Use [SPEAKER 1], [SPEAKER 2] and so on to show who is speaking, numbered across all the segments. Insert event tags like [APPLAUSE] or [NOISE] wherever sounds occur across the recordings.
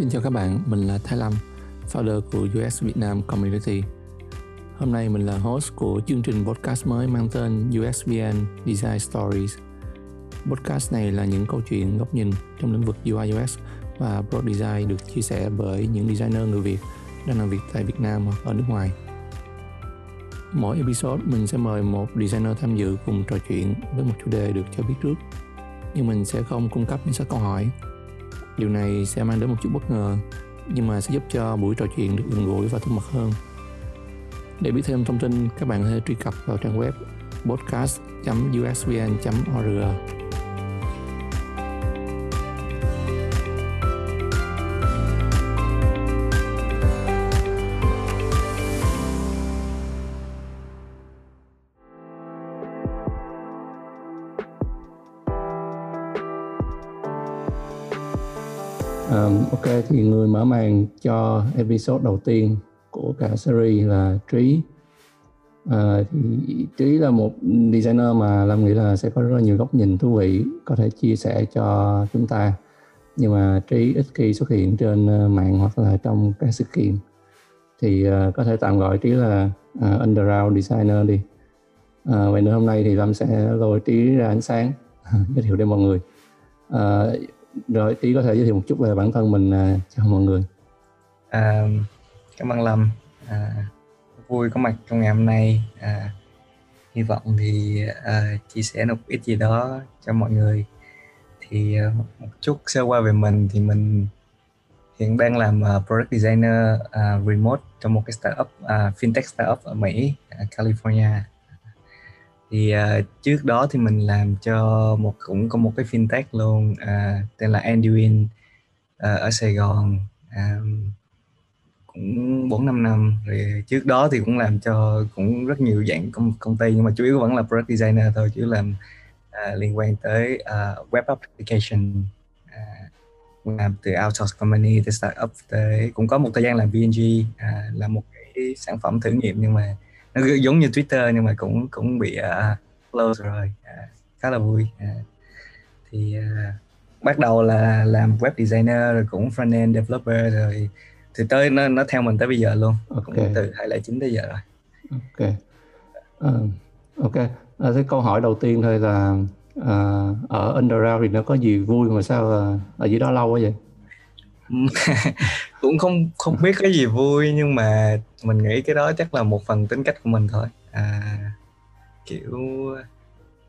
[SPEAKER 1] Xin chào các bạn, mình là Thái Lâm, founder của US Vietnam Community. Hôm nay mình là host của chương trình podcast mới mang tên USVN Design Stories. Podcast này là những câu chuyện góc nhìn trong lĩnh vực UI UX và product design được chia sẻ bởi những designer người Việt đang làm việc tại Việt Nam hoặc ở nước ngoài. Mỗi episode mình sẽ mời một designer tham dự cùng trò chuyện với một chủ đề được cho biết trước. Nhưng mình sẽ không cung cấp những sách câu hỏi Điều này sẽ mang đến một chút bất ngờ, nhưng mà sẽ giúp cho buổi trò chuyện được gần gũi và thân mật hơn. Để biết thêm thông tin, các bạn có thể truy cập vào trang web podcast.usvn.org. thì người mở màn cho episode đầu tiên của cả series là Trí. À, thì Trí là một designer mà Lâm nghĩ là sẽ có rất là nhiều góc nhìn thú vị có thể chia sẻ cho chúng ta. Nhưng mà Trí ít khi xuất hiện trên ờ, mạng hoặc là trong các sự kiện. Thì uh, có thể tạm gọi Trí là uh, underground designer đi. À, vậy nên hôm nay thì Lâm sẽ lôi Trí ra ánh sáng. [LAUGHS] Giới thiệu đến mọi người. Uh, rồi tí có thể giới thiệu một chút về bản thân mình uh, cho mọi người.
[SPEAKER 2] À, cảm ơn lâm. À, vui có mặt trong ngày hôm nay. À, hy vọng thì à, chia sẻ một ít gì đó cho mọi người. Thì à, một chút sơ qua về mình thì mình hiện đang làm uh, product designer uh, remote trong một cái startup uh, fintech startup ở Mỹ, uh, California thì uh, trước đó thì mình làm cho một cũng có một cái fintech luôn uh, tên là Anduin uh, ở Sài Gòn um, cũng bốn năm năm. Rồi trước đó thì cũng làm cho cũng rất nhiều dạng công công ty nhưng mà chủ yếu vẫn là product designer thôi chứ làm uh, liên quan tới uh, web application uh, làm từ outsource company tới startup tới cũng có một thời gian làm VNG uh, là một cái sản phẩm thử nghiệm nhưng mà nó giống như Twitter nhưng mà cũng cũng bị uh, close rồi. Uh, khá là vui. Uh, thì uh, bắt đầu là làm web designer rồi cũng front end developer rồi thì tới nó nó theo mình tới bây giờ luôn. Okay. cũng từ 2009 tới giờ rồi.
[SPEAKER 1] Ok. Uh, ok. À, cái câu hỏi đầu tiên thôi là uh, ở underground thì nó có gì vui mà sao uh, ở dưới đó lâu quá vậy [LAUGHS]
[SPEAKER 2] cũng không không biết cái gì vui nhưng mà mình nghĩ cái đó chắc là một phần tính cách của mình thôi. À, kiểu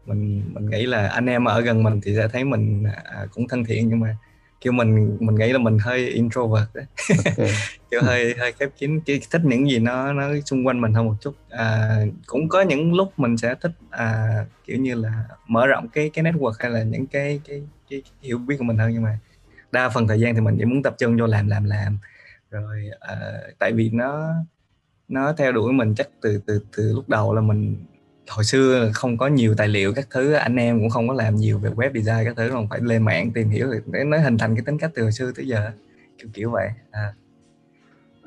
[SPEAKER 2] mình mình nghĩ là anh em ở gần mình thì sẽ thấy mình à, cũng thân thiện nhưng mà kiểu mình mình nghĩ là mình hơi introvert đấy okay. [LAUGHS] kiểu hơi hơi khép kín chỉ thích những gì nó nó xung quanh mình hơn một chút. À, cũng có những lúc mình sẽ thích à, kiểu như là mở rộng cái cái network hay là những cái cái, cái, cái hiểu biết của mình hơn nhưng mà đa phần thời gian thì mình chỉ muốn tập trung vô làm làm làm. Rồi uh, tại vì nó nó theo đuổi mình chắc từ từ từ lúc đầu là mình hồi xưa không có nhiều tài liệu các thứ anh em cũng không có làm nhiều về web design các thứ mà phải lên mạng tìm hiểu để nó hình thành cái tính cách từ hồi xưa tới giờ kiểu kiểu vậy à.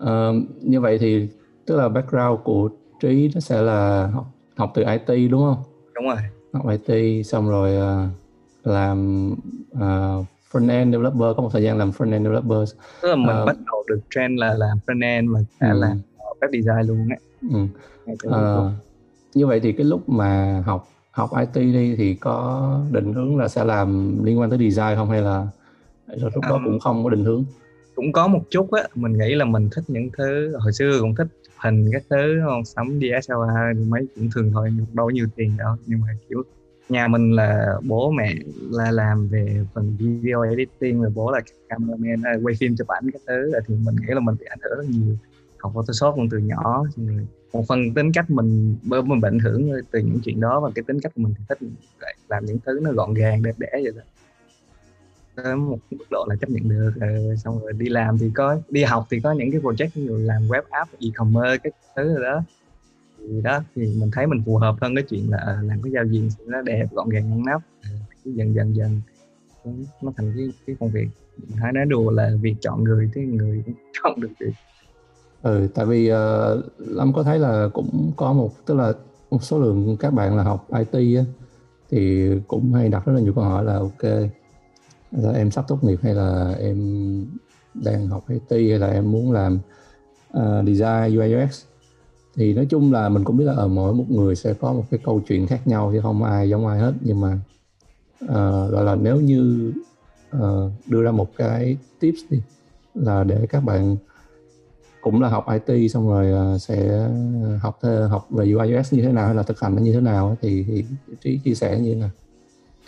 [SPEAKER 1] uh, như vậy thì tức là background của trí nó sẽ là học học từ IT đúng không?
[SPEAKER 2] Đúng rồi.
[SPEAKER 1] Học IT xong rồi uh, làm uh, front end developer có một thời gian làm front end developer
[SPEAKER 2] tức là mình uh, bắt đầu được trend là làm front end mà ừ. làm web design luôn á ừ.
[SPEAKER 1] uh, như vậy thì cái lúc mà học học IT đi thì có định hướng là sẽ làm liên quan tới design không hay là rồi lúc đó cũng không có định hướng?
[SPEAKER 2] Cũng có một chút á mình nghĩ là mình thích những thứ hồi xưa cũng thích hình các thứ không? Sắm DSLR mấy cũng thường thôi đâu nhiều tiền đâu nhưng mà kiểu nhà mình là bố mẹ là làm về phần video editing rồi bố là cameraman à, quay phim chụp ảnh các thứ. Thì mình nghĩ là mình bị ảnh hưởng rất nhiều. Học Photoshop cũng từ nhỏ một phần tính cách mình mình bị ảnh hưởng từ những chuyện đó và cái tính cách của mình thì thích làm những thứ nó gọn gàng đẹp đẽ vậy đó. Tới một mức độ là chấp nhận được rồi xong rồi đi làm thì có đi học thì có những cái project như làm web app e-commerce các thứ rồi đó thì đó thì mình thấy mình phù hợp hơn cái chuyện là à, làm cái giao diện nó đẹp gọn gàng ngăn nắp dần dần dần nó thành cái cái công việc. Hay nói đùa là việc chọn người thì người cũng [LAUGHS] chọn được việc.
[SPEAKER 1] Ừ tại vì uh, lâm có thấy là cũng có một tức là một số lượng các bạn là học IT á, thì cũng hay đặt rất là nhiều câu hỏi là ok là em sắp tốt nghiệp hay là em đang học IT hay là em muốn làm uh, design UI UX thì nói chung là mình cũng biết là ở mỗi một người sẽ có một cái câu chuyện khác nhau chứ không ai giống ai hết. Nhưng mà uh, gọi là nếu như uh, đưa ra một cái tips đi là để các bạn cũng là học IT xong rồi uh, sẽ học học về UI UX như thế nào hay là thực hành nó như thế nào thì, thì trí chia sẻ như thế nào?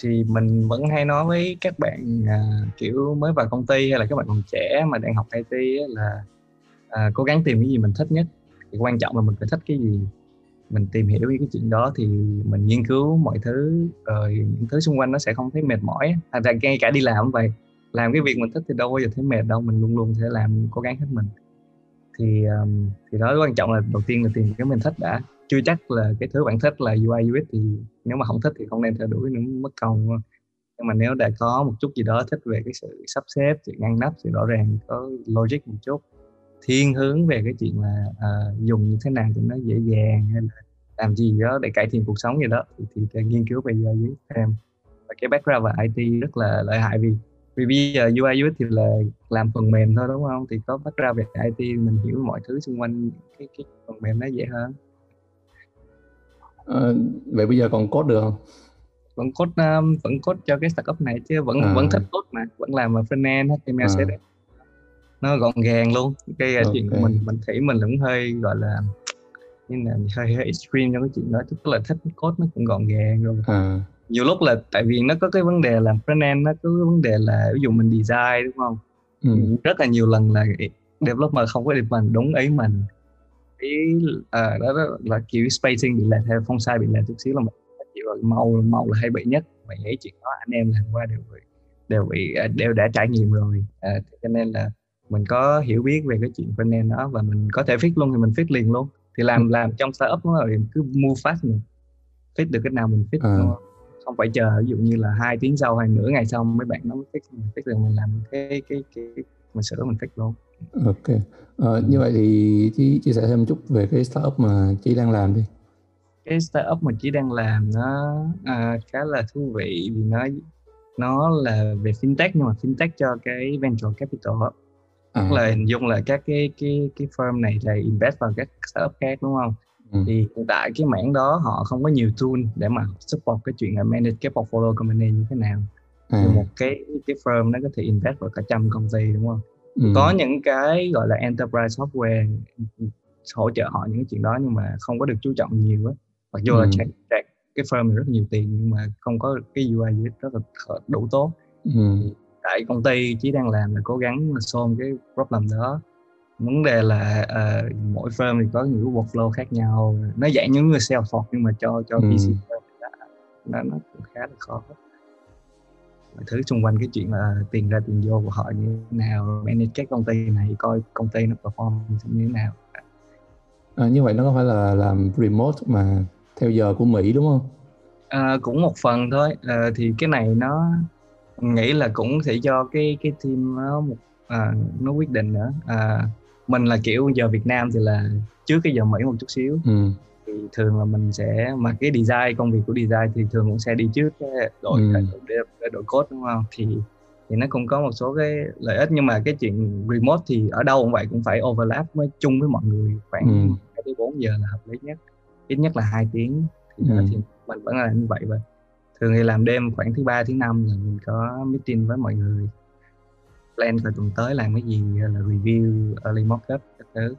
[SPEAKER 2] Thì mình vẫn hay nói với các bạn uh, kiểu mới vào công ty hay là các bạn còn trẻ mà đang học IT ấy, là uh, cố gắng tìm cái gì mình thích nhất thì quan trọng là mình phải thích cái gì. Mình tìm hiểu cái chuyện đó thì mình nghiên cứu mọi thứ rồi những thứ xung quanh nó sẽ không thấy mệt mỏi thành ra ngay cả đi làm cũng vậy làm cái việc mình thích thì đâu bao giờ thấy mệt đâu mình luôn luôn sẽ làm cố gắng hết mình. Thì um, thì đó quan trọng là đầu tiên là tìm cái mình thích đã. Chưa chắc là cái thứ bạn thích là UI UX thì nếu mà không thích thì không nên theo đuổi nữa mất công nhưng mà nếu đã có một chút gì đó thích về cái sự sắp xếp sự ngăn nắp sự rõ ràng có logic một chút thiên hướng về cái chuyện là uh, dùng như thế nào cho nó dễ dàng hay là làm gì đó để cải thiện cuộc sống gì đó thì, thì nghiên cứu về UI UX thêm. Và cái background về IT rất là lợi hại vì vì bây giờ UI UX thì là làm phần mềm thôi đúng không? Thì có background về IT mình hiểu mọi thứ xung quanh cái, cái phần mềm nó dễ hơn.
[SPEAKER 1] À, vậy bây giờ còn code được không?
[SPEAKER 2] Vẫn code um, vẫn code cho cái startup này chứ vẫn à. vẫn thích code mà. Vẫn làm ở frontend HTML à. CSS nó gọn gàng luôn. Cái okay. chuyện của mình mình thấy mình cũng hơi gọi là như là hơi hơi extreme trong cái chuyện đó tức là thích code nó cũng gọn gàng rồi. À. nhiều lúc là tại vì nó có cái vấn đề làm front nó có cái vấn đề là ví dụ mình design đúng không? Ừ. rất là nhiều lần là developer không có được mình đúng ý mình. Ý à, đó, đó là kiểu spacing bị lệch hay phong sai bị lệch chút xíu là mình chịu màu màu là hay bị nhất. Vậy ấy chuyện đó anh em làm qua đều bị đều bị à, đều đã trải nghiệm rồi. À, cho nên là mình có hiểu biết về cái chuyện front đó và mình có thể fix luôn thì mình fix liền luôn. Thì làm ừ. làm trong startup nó là cứ move fast mình fix được cái nào mình fix à. không phải chờ ví dụ như là hai tiếng sau hay nửa ngày sau mấy bạn nó mới fix mình fix được mình làm cái cái cái mình sửa mình fix luôn.
[SPEAKER 1] Ok. À, như vậy thì chị chia sẻ thêm một chút về cái startup mà chị đang làm đi.
[SPEAKER 2] Cái startup mà chị đang làm nó à, khá là thú vị vì nó nó là về fintech nhưng mà fintech cho cái venture capital tức là hình dung là các cái cái cái firm này là invest vào các startup khác đúng không ừ. thì hiện tại cái mảng đó họ không có nhiều tool để mà support cái chuyện là manage cái portfolio company như thế nào à. thì một cái cái firm nó có thể invest vào cả trăm công ty đúng không ừ. có những cái gọi là enterprise software hỗ trợ họ những cái chuyện đó nhưng mà không có được chú trọng nhiều á mặc dù ừ. là chạy, chạy cái firm này rất nhiều tiền nhưng mà không có cái UI rất là đủ tốt ừ tại công ty chỉ đang làm là cố gắng solve cái problem đó. Vấn đề là uh, mỗi firm thì có những cái workflow khác nhau. Nó dạng như người Salesforce nhưng mà cho cho ừ. PC nó nó cũng khá là khó. Mọi thứ xung quanh cái chuyện là tiền ra tiền vô của họ như thế nào manage các công ty này coi công ty nó perform như thế nào.
[SPEAKER 1] À, như vậy nó có phải là làm remote mà theo giờ của Mỹ đúng không?
[SPEAKER 2] À, cũng một phần thôi. À, thì cái này nó nghĩ là cũng sẽ cho cái cái team nó một à, nó quyết định nữa à, mình là kiểu giờ Việt Nam thì là trước cái giờ Mỹ một chút xíu ừ. thì thường là mình sẽ mà cái design công việc của design thì thường cũng sẽ đi trước cái đội ừ. để, để đội code đúng không thì thì nó cũng có một số cái lợi ích nhưng mà cái chuyện remote thì ở đâu cũng vậy cũng phải overlap với chung với mọi người khoảng ừ. tới bốn giờ là hợp lý nhất ít nhất là hai tiếng thì, ừ. thì mình vẫn là như vậy vậy thường thì làm đêm khoảng thứ ba thứ năm là mình có meeting với mọi người. Plan về tuần tới làm cái gì là review early mockup các thứ.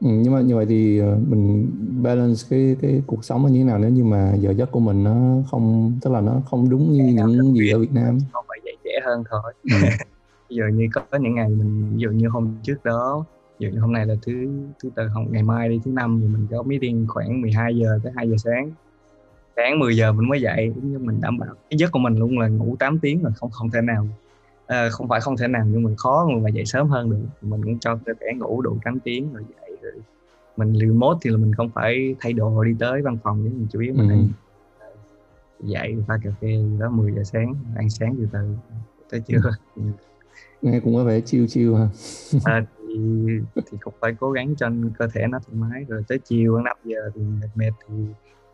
[SPEAKER 1] Ừ. nhưng mà như vậy thì ờ, mình balance cái cái cuộc sống như thế nào nếu như mà giờ giấc của mình nó không tức là nó không đúng như những gì ở Việt Nam?
[SPEAKER 2] Không phải dạy trễ hơn thôi. Ừ. [LAUGHS] giờ như có những ngày mình ví dụ như hôm trước đó ví dụ như hôm nay là thứ thứ tư không ngày mai đi thứ năm thì mình có meeting khoảng 12 giờ tới 2 giờ sáng sáng 10 giờ mình mới dậy nhưng mình đảm bảo cái giấc của mình luôn là ngủ 8 tiếng là không không thể nào à, không phải không thể nào nhưng mình khó mà dậy sớm hơn được mình cũng cho cơ thể ngủ đủ 8 tiếng rồi dậy rồi mình remote thì là mình không phải thay đồ đi tới văn phòng chứ mình chủ yếu mình ừ. dậy pha cà phê đó 10 giờ sáng ăn sáng từ từ tới chưa
[SPEAKER 1] ừ. nghe cũng có vẻ chiêu chiêu ha
[SPEAKER 2] à, [LAUGHS] thì, thì cũng phải cố gắng cho cơ thể nó thoải mái rồi tới chiều 5 giờ thì mệt mệt thì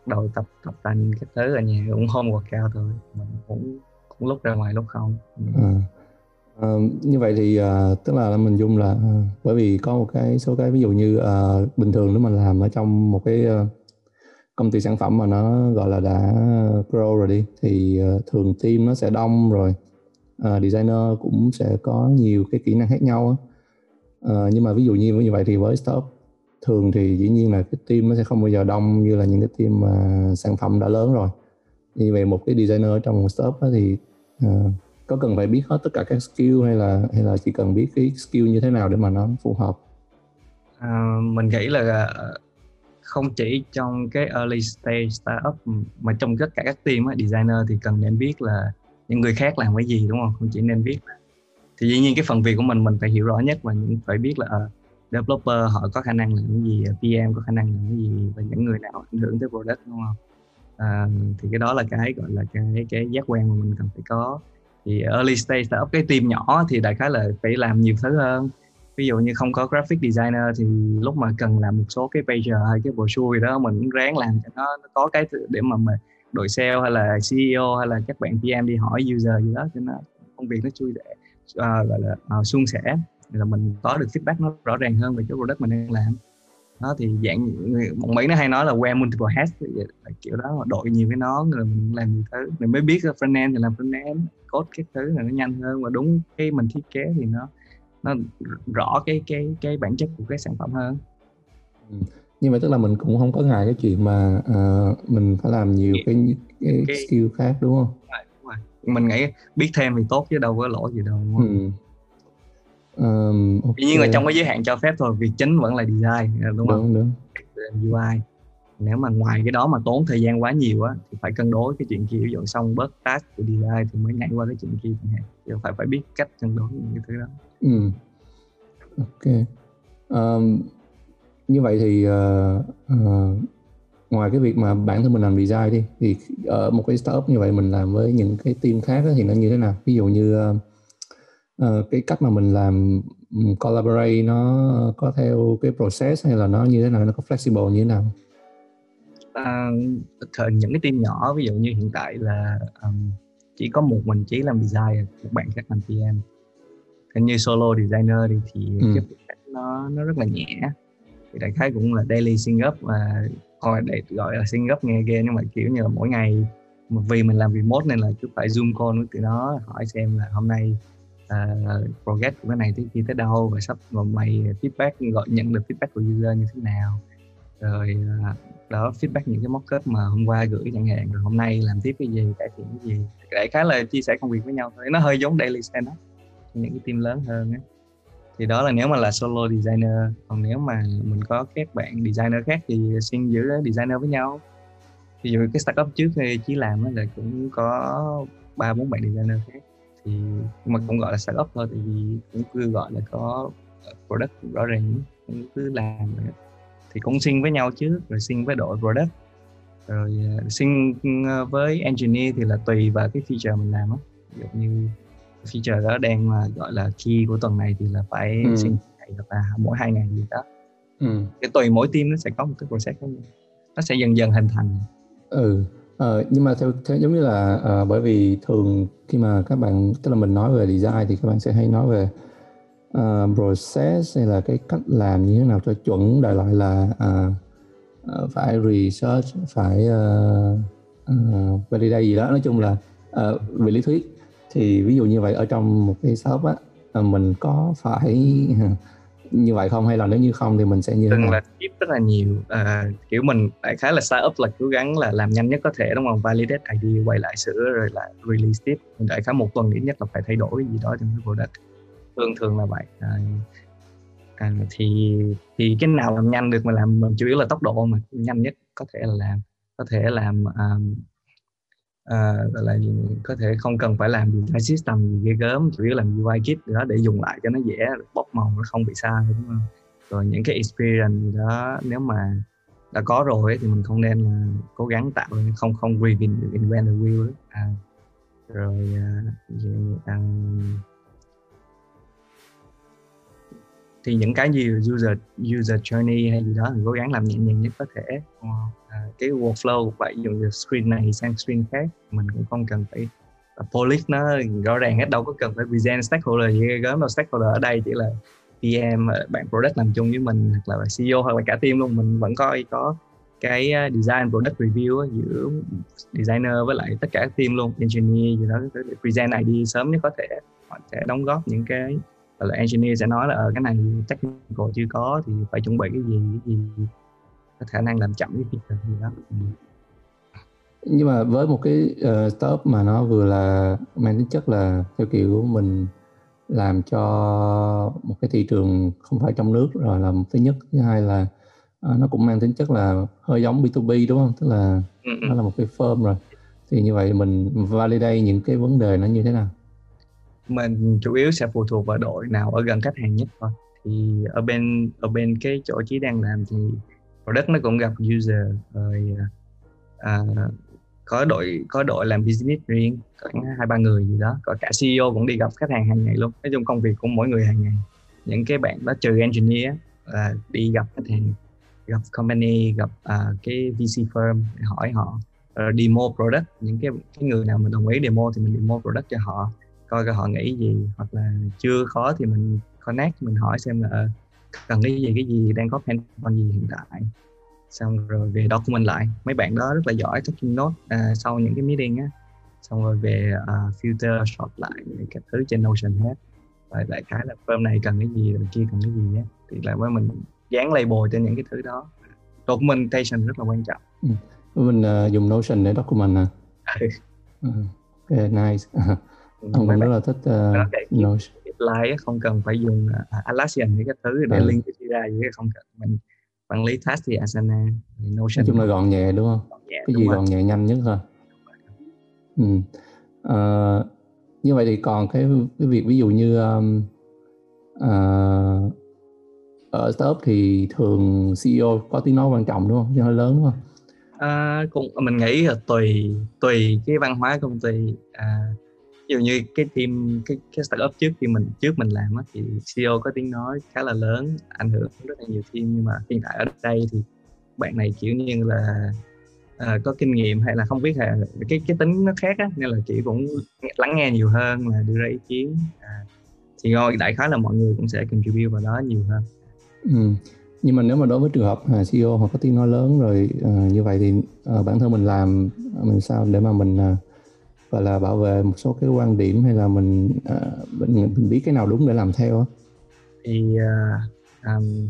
[SPEAKER 2] đầu tập tập tành cái thứ ở nhà cũng hôm cao thôi. Mình cũng cũng lúc ra ngoài lúc không.
[SPEAKER 1] À. Như vậy thì à, tức là mình dung là à, bởi vì có một cái số cái ví dụ như à, bình thường nếu mình làm ở trong một cái à, công ty sản phẩm mà nó gọi là đã grow rồi đi thì uh, thường team nó sẽ đông rồi. Uh, designer cũng sẽ có nhiều cái kỹ năng khác nhau uh, nhưng mà ví dụ như như vậy thì với startup thường thì dĩ nhiên là cái team nó sẽ không bao giờ đông như là những cái team mà sản phẩm đã lớn rồi. Như vậy một cái designer trong một startup thì uh, có cần phải biết hết tất cả các skill hay là hay là chỉ cần biết cái skill như thế nào để mà nó phù hợp?
[SPEAKER 2] À, mình nghĩ là ờ, không chỉ trong cái early stage startup mà trong tất cả các team á, designer thì cần nên biết là những người khác làm cái gì đúng không? Không chỉ nên biết thì dĩ nhiên cái phần việc của mình mình phải hiểu rõ nhất và những phải biết là uh, developer họ có khả năng làm cái gì PM có khả năng làm cái gì và những người nào ảnh hưởng tới product đúng không? À, thì cái đó là cái gọi là cái cái giác quan mà mình cần phải có. Thì early stage startup cái team nhỏ thì đại khái là phải làm nhiều thứ hơn. Ví dụ như không có graphic designer thì lúc mà cần làm một số cái page hay cái brochure gì đó mình cũng ráng làm cho nó, nó có cái để mà mình đội sale hay là CEO hay là các bạn PM đi hỏi user gì đó cho nó công việc nó chui để uh, gọi là uh, suôn sẻ là mình có được feedback nó rõ ràng hơn về cái product mình đang làm đó thì dạng một mỹ nó hay nói là wear multiple hats kiểu đó đội nhiều cái nón rồi mình làm nhiều thứ mình mới biết front end thì làm front end code các thứ là nó nhanh hơn và đúng cái mình thiết kế thì nó nó rõ cái cái cái bản chất của cái sản phẩm hơn
[SPEAKER 1] ừ. nhưng mà tức là mình cũng không có ngại cái chuyện mà uh, mình phải làm nhiều cái, cái, cái skill khác đúng không? Đúng
[SPEAKER 2] rồi. mình nghĩ biết thêm thì tốt chứ đâu có lỗi gì đâu đúng không? Ừ. Um, okay. Tuy nhiên là trong cái giới hạn cho phép thôi việc chính vẫn là design đúng, đúng không? Đúng. UI nếu mà ngoài cái đó mà tốn thời gian quá nhiều á thì phải cân đối cái chuyện kia ví dụ xong bớt task của design thì mới nhảy qua cái chuyện kia chẳng hạn thì phải phải biết cách cân đối những cái thứ đó ừ.
[SPEAKER 1] ok um, như vậy thì uh, uh, ngoài cái việc mà bản thân mình làm design đi thì ở một cái startup như vậy mình làm với những cái team khác thì nó như thế nào ví dụ như uh, uh, cái cách mà mình làm collaborate nó có theo cái process hay là nó như thế nào nó có flexible như thế nào?
[SPEAKER 2] Uh, những cái team nhỏ ví dụ như hiện tại là um, chỉ có một mình chỉ làm design một bạn khác làm PM hình như solo designer thì, thì ừ. cái nó nó rất là nhẹ. Thì đại khái cũng là daily sync up và hoặc để gọi là sync up nghe ghê nhưng mà kiểu như là mỗi ngày vì mình làm remote nên là cứ phải zoom call với tụi nó hỏi xem là hôm nay uh, progress của cái này tới kia tới đâu và sắp và mày feedback gọi nhận được feedback của user như thế nào. Rồi uh, đó feedback những cái mockup mà hôm qua gửi chẳng hạn rồi hôm nay làm tiếp cái gì cải thiện cái gì. Đại khái là chia sẻ công việc với nhau thôi nó hơi giống daily stand up những cái team lớn hơn á. Thì đó là nếu mà là solo designer còn nếu mà mình có các bạn designer khác thì xin giữ designer với nhau. Ví dụ cái startup trước thì chỉ làm là cũng có ba bốn bạn designer khác thì mà cũng gọi là startup thôi tại vì cũng cứ gọi là có product rõ ràng cũng cứ làm thì cũng sync với nhau trước rồi sync với đội product. Rồi uh, sync uh, với engineer thì là tùy vào cái feature mình làm á. Ví dụ như feature đó đang mà gọi là key của tuần này thì là phải ừ. sync ngày hoặc là mỗi hai ngày gì đó. Ừ. cái tùy mỗi team nó sẽ có một cái process khác nó sẽ dần dần hình thành.
[SPEAKER 1] Ừ Ờ, nhưng mà theo, theo giống như là uh, bởi vì thường khi mà các bạn tức là mình nói về design thì các bạn sẽ hay nói về uh, process hay là cái cách làm như thế nào cho chuẩn đại loại là uh, uh, phải research phải uh, uh, validate gì đó. Nói chung là uh, về lý thuyết thì ví dụ như vậy ở trong một cái shop á uh, mình có phải uh, như vậy không? Hay là nếu như không thì mình sẽ như
[SPEAKER 2] thế nào? là tiếp rất là nhiều. À, kiểu mình đại khái là startup là cố gắng là làm nhanh nhất có thể đúng không? Validate ID quay lại sửa rồi lại release tiếp. Đại khái một tuần ít nhất là phải thay đổi gì đó trong cái product. Thường thường là vậy. À, à, thì thì cái nào làm nhanh được mà làm mình chủ yếu là tốc độ mà nhanh nhất có thể là làm có thể làm um, uh, là có thể không cần phải làm design system gì ghê gớm chủ yếu làm UI kit đó để dùng lại cho nó dễ bóc màu nó không bị sai đúng không? Rồi những cái experience đó nếu mà đã có rồi thì mình không nên là cố gắng tạo không không reinvent the wheel à, rồi uh, uh, thì những cái gì user user journey hay gì đó thì cố gắng làm nhẹ nhàng nhất có thể. À, cái workflow phải dùng screen này sang screen khác mình cũng không cần phải polish nó rõ ràng hết đâu có cần phải present stakeholder gì gớm đâu stakeholder ở đây chỉ là PM bạn product làm chung với mình hoặc là CEO hoặc là cả team luôn. Mình vẫn có có cái design product review giữa designer với lại tất cả các team luôn engineer gì đó để present ID sớm nhất có thể. Họ sẽ đóng góp những cái gọi là engineer sẽ nói là ở ờ, cái này technical chưa có thì phải chuẩn bị cái gì cái gì có khả năng làm chậm cái feature gì đó ừ.
[SPEAKER 1] nhưng mà với một cái uh, startup mà nó vừa là mang tính chất là theo kiểu mình làm cho một cái thị trường không phải trong nước rồi là thứ nhất thứ hai là uh, nó cũng mang tính chất là hơi giống B2B đúng không tức là ừ, ừ. nó là một cái firm rồi thì như vậy mình validate những cái vấn đề nó như thế nào
[SPEAKER 2] mình chủ yếu sẽ phụ thuộc vào đội nào ở gần khách hàng nhất thôi. Thì ở bên ở bên cái chỗ chí đang làm thì product nó cũng gặp user rồi à, có đội có đội làm business riêng khoảng hai ba người gì đó. Có cả CEO cũng đi gặp khách hàng hàng ngày luôn. Nói chung công việc của mỗi người hàng ngày. Những cái bạn đó trừ engineer là đi gặp khách hàng gặp company gặp uh, cái VC firm để hỏi họ uh, demo product. Những cái cái người nào mình đồng ý demo thì mình demo product cho họ coi coi họ nghĩ gì hoặc là chưa khó thì mình connect mình hỏi xem là cần cái gì cái gì đang có point gì hiện tại. Xong rồi về document lại. Mấy bạn đó rất là giỏi taking note à, sau những cái meeting á. Xong rồi về uh, filter sort lại các thứ trên Notion hết. Và đại khái là firm này cần cái gì rồi kia cần cái gì á. Thì là với mình dán label trên những cái thứ đó. Documentation rất là quan trọng.
[SPEAKER 1] Ừ. mình uh, dùng Notion để document à. [LAUGHS] Ừ. okay, nice [LAUGHS] ông cũng rất là thích uh, Notion
[SPEAKER 2] slide không cần phải dùng uh, Atlassian những cái thứ để ừ. link ra gì không cần mình quản lý task thì Asana
[SPEAKER 1] Notion nói chung là gọn nhẹ đúng không gọn nhẹ, cái gì rồi. gọn nhẹ nhanh nhất thôi ừ. uh, như vậy thì còn cái cái việc ví dụ như um, uh, ở startup thì thường CEO có tiếng nói quan trọng đúng không? Chứ hơi lớn đúng không?
[SPEAKER 2] À, cũng mình nghĩ là tùy tùy cái văn hóa công ty à, ví dụ như cái team cái cái startup trước khi mình trước mình làm á, thì CEO có tiếng nói khá là lớn ảnh hưởng rất là nhiều team nhưng mà hiện tại ở đây thì bạn này kiểu như là uh, có kinh nghiệm hay là không biết là cái cái tính nó khác á nên là chị cũng lắng nghe nhiều hơn là đưa ra ý kiến à, thì ngồi đại khái là mọi người cũng sẽ contribute vào đó nhiều hơn
[SPEAKER 1] ừ. nhưng mà nếu mà đối với trường hợp à, CEO họ có tiếng nói lớn rồi uh, như vậy thì uh, bản thân mình làm mình sao để mà mình uh, gọi là bảo vệ một số cái quan điểm hay là mình uh, mình, mình biết cái nào đúng để làm theo á.
[SPEAKER 2] Thì uh, um,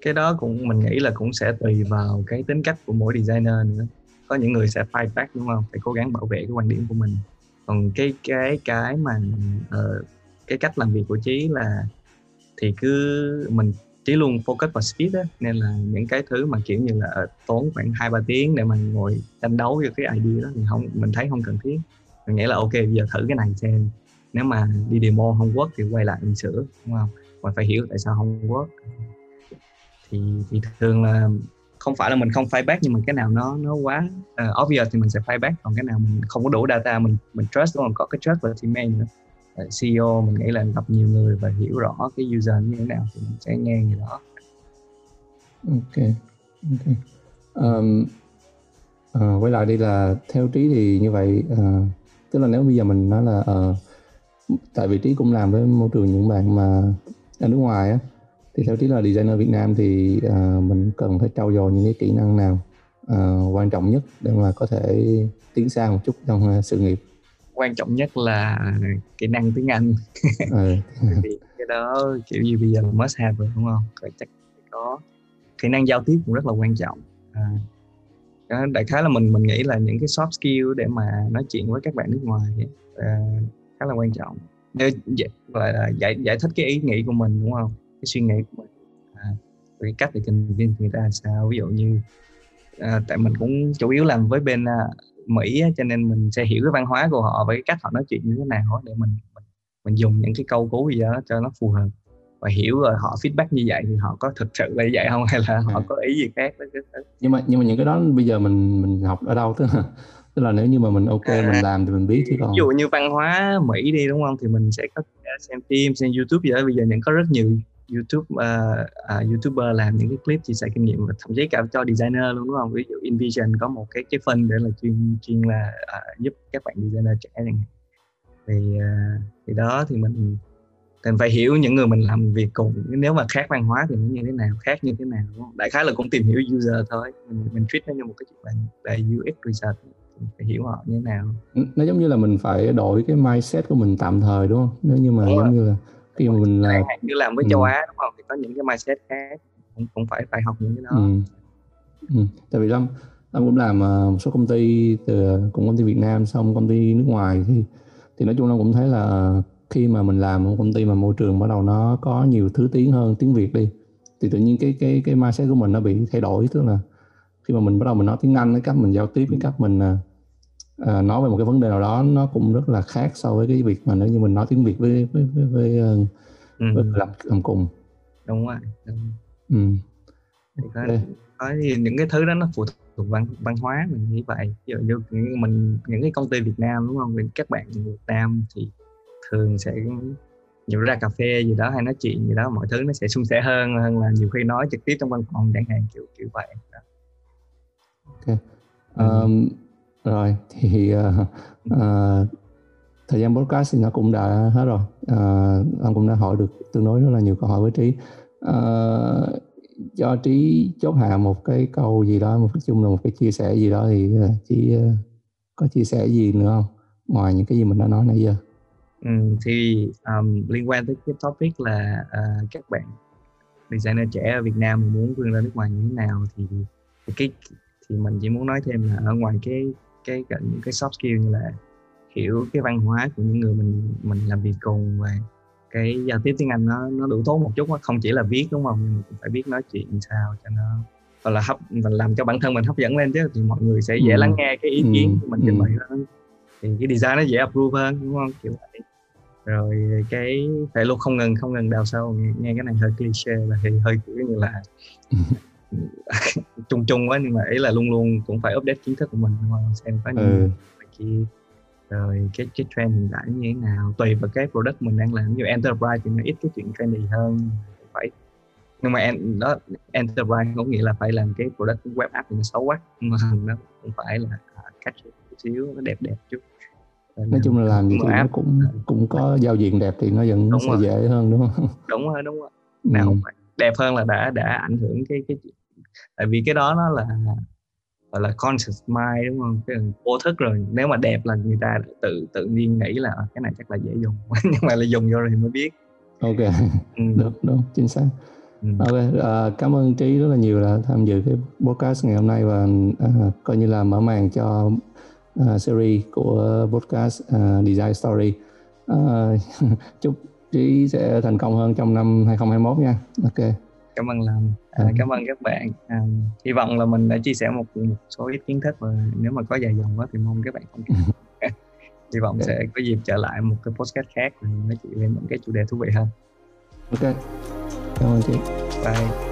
[SPEAKER 2] cái đó cũng mình nghĩ là cũng sẽ tùy vào cái tính cách của mỗi designer nữa. Có những người sẽ fight back đúng không? Phải cố gắng bảo vệ cái quan điểm của mình. Còn cái cái cái mà uh, cái cách làm việc của trí là thì cứ mình chỉ luôn focus vào speed á nên là những cái thứ mà kiểu như là ờ, tốn khoảng hai ba tiếng để mà ngồi tranh đấu với cái idea đó thì không mình thấy không cần thiết. Mình nghĩ là ok bây giờ thử cái này xem. Nếu mà đi demo không work thì quay lại mình sửa đúng không? Mình phải hiểu tại sao không work. Thì thì thường là không phải là mình không fight back nhưng mà cái nào nó nó quá uh, obvious thì mình sẽ fight back còn cái nào mình không có đủ data mình mình trust đúng không? Có cái trust vào teammate nữa. CEO mình nghĩ là gặp nhiều người và hiểu rõ cái user như thế nào thì mình sẽ nghe người đó.
[SPEAKER 1] Ok ok. Um, uh, quay lại đi là theo trí thì như vậy uh, tức là nếu bây giờ mình nói là uh, tại vị trí cũng làm với môi trường những bạn mà ở nước ngoài á thì theo trí là designer Việt Nam thì uh, mình cần phải trau dồi những cái kỹ năng nào uh, quan trọng nhất để mà có thể tiến xa một chút trong uh, sự nghiệp?
[SPEAKER 2] Quan trọng nhất là kỹ năng tiếng Anh. Ừ. [LAUGHS] vì cái đó kiểu như bây giờ must have rồi đúng không? Phải chắc có. Kỹ năng giao tiếp cũng rất là quan trọng. À, đại khái là mình mình nghĩ là những cái soft skill để mà nói chuyện với các bạn nước ngoài à, khá là quan trọng. Để gọi là giải giải thích cái ý nghĩ của mình đúng không? Cái suy nghĩ của mình. À, cái cách để convince người ta sao? Ví dụ như à, tại mình cũng chủ yếu làm với bên uh, Mỹ cho nên mình sẽ hiểu cái văn hóa của họ với cái cách họ nói chuyện như thế nào để mình mình, mình dùng những cái câu cú gì đó cho nó phù hợp. Và hiểu rồi họ feedback như vậy thì họ có thực sự là như vậy không? [LAUGHS] Hay là họ à. có ý gì khác đó?
[SPEAKER 1] Nhưng mà nhưng mà những cái đó bây giờ mình mình học ở đâu? Tức là tức là nếu như mà mình ok à, mình làm thì mình biết chứ còn.
[SPEAKER 2] ví dụ như văn hóa Mỹ đi đúng không? Thì mình sẽ có xem phim xem YouTube gì đó. Bây giờ những có rất nhiều YouTube uh, uh, YouTuber làm những cái clip chia sẻ kinh nghiệm và thậm chí cả cho designer luôn đúng không? Ví dụ InVision có một cái cái phân để là chuyên chuyên là uh, giúp các bạn designer trẻ chẳng hạn. Thì uh, thì đó thì mình cần phải hiểu những người mình làm việc cùng nếu mà khác văn hóa thì nó như thế nào khác như thế nào đúng không? đại khái là cũng tìm hiểu user thôi mình, mình treat nó như một cái chuyện là, là UX research phải hiểu họ như thế nào
[SPEAKER 1] nó giống như là mình phải đổi cái mindset của mình tạm thời đúng không nếu như mà đúng giống rồi. như là khi mà mình là
[SPEAKER 2] như làm với ừ. châu Á đúng không thì có những cái mindset khác cũng, cũng phải phải học những cái đó
[SPEAKER 1] ừ. Ừ. tại vì lâm lâm cũng làm uh, một số công ty từ cũng công ty Việt Nam xong công ty nước ngoài thì thì nói chung lâm cũng thấy là khi mà mình làm một công ty mà môi trường bắt đầu nó có nhiều thứ tiếng hơn tiếng Việt đi thì tự nhiên cái cái cái mindset của mình nó bị thay đổi tức là khi mà mình bắt đầu mình nói tiếng Anh cái cách mình giao tiếp cái cách mình uh, nói về một cái vấn đề nào đó nó cũng rất là khác so với cái việc mà nếu như mình nói tiếng Việt với với với, với, uh, ừ. với làm làm cùng
[SPEAKER 2] đúng rồi đúng. Ừ. Thì có, okay. có thì những cái thứ đó nó phụ thuộc văn văn hóa mình như vậy ví dụ như mình những cái công ty Việt Nam đúng không các bạn Việt Nam thì thường sẽ nhiều ra cà phê gì đó hay nói chuyện gì đó mọi thứ nó sẽ suôn sẻ hơn hơn là nhiều khi nói trực tiếp trong văn phòng chẳng hạn kiểu kiểu vậy đó.
[SPEAKER 1] ok um, rồi thì uh, uh, thời gian podcast thì nó cũng đã hết rồi. Ờ, uh, anh cũng đã hỏi được tương đối rất là nhiều câu hỏi với trí. Uh, cho trí chốt hạ một cái câu gì đó một cái chung là một cái chia sẻ gì đó thì trí uh, có chia sẻ gì nữa không? Ngoài những cái gì mình đã nói nãy giờ.
[SPEAKER 2] Ừ, thì um, liên quan tới cái topic là uh, các bạn designer trẻ ở Việt Nam muốn vươn ra nước ngoài như thế nào thì, thì cái thì mình chỉ muốn nói thêm là ở ngoài cái cái những cái soft skill như là hiểu cái văn hóa của những người mình mình làm việc cùng và cái giao tiếp tiếng Anh nó nó đủ tốt một chút không chỉ là viết đúng không? Nhưng mà cũng phải biết nói chuyện sao cho nó hoặc là hấp làm cho bản thân mình hấp dẫn lên chứ thì mọi người sẽ dễ ừ. lắng nghe cái ý kiến của mình trình bày hơn thì cái design nó dễ approve hơn đúng không? Kiểu vậy. Rồi cái phải luôn không ngừng không ngừng đào sâu. Nghe, nghe cái này hơi cliché là thì hơi kiểu như là [LAUGHS] chung chung quá nhưng mà ý là luôn luôn cũng phải update kiến thức của mình xem có những ừ. kia rồi cái cái trend hiện tại như thế nào. Tùy vào cái product mình đang làm. Như enterprise thì nó ít cái chuyện trendy hơn phải. Nhưng mà en, đó enterprise có nghĩa là phải làm cái product web app thì nó xấu quá mà [LAUGHS] nó cũng phải là cách chút xíu nó đẹp đẹp chút.
[SPEAKER 1] Nói chung là làm gì thì nó cũng cũng có giao diện đẹp thì nó vẫn đúng sẽ rồi. dễ hơn đúng không?
[SPEAKER 2] Đúng rồi đúng rồi. [LAUGHS] Nào ừ. đẹp hơn là đã đã ảnh hưởng cái cái tại vì cái đó nó là gọi là conscious mind đúng không cái vô thức rồi nếu mà đẹp là người ta tự tự nhiên nghĩ là à, cái này chắc là dễ dùng [LAUGHS] nhưng mà là dùng vô rồi mới biết
[SPEAKER 1] ok ừ. [LAUGHS] được đúng chính xác ừ. ok uh, cảm ơn trí rất là nhiều là tham dự cái podcast ngày hôm nay và uh, coi như là mở màn cho uh, series của podcast uh, Design Story. Uh, [LAUGHS] chúc Trí sẽ thành công hơn trong năm 2021 nha. Ok.
[SPEAKER 2] Cảm ơn Lâm. À, cảm ơn các bạn. À, hy vọng là mình đã chia sẻ một, một số ít kiến thức và nếu mà có dài dòng quá thì mong các bạn không [LAUGHS] hy vọng okay. sẽ có dịp trở lại một cái podcast khác nói chuyện về những cái chủ đề thú vị hơn.
[SPEAKER 1] Ok. Cảm ơn chị.
[SPEAKER 2] Bye.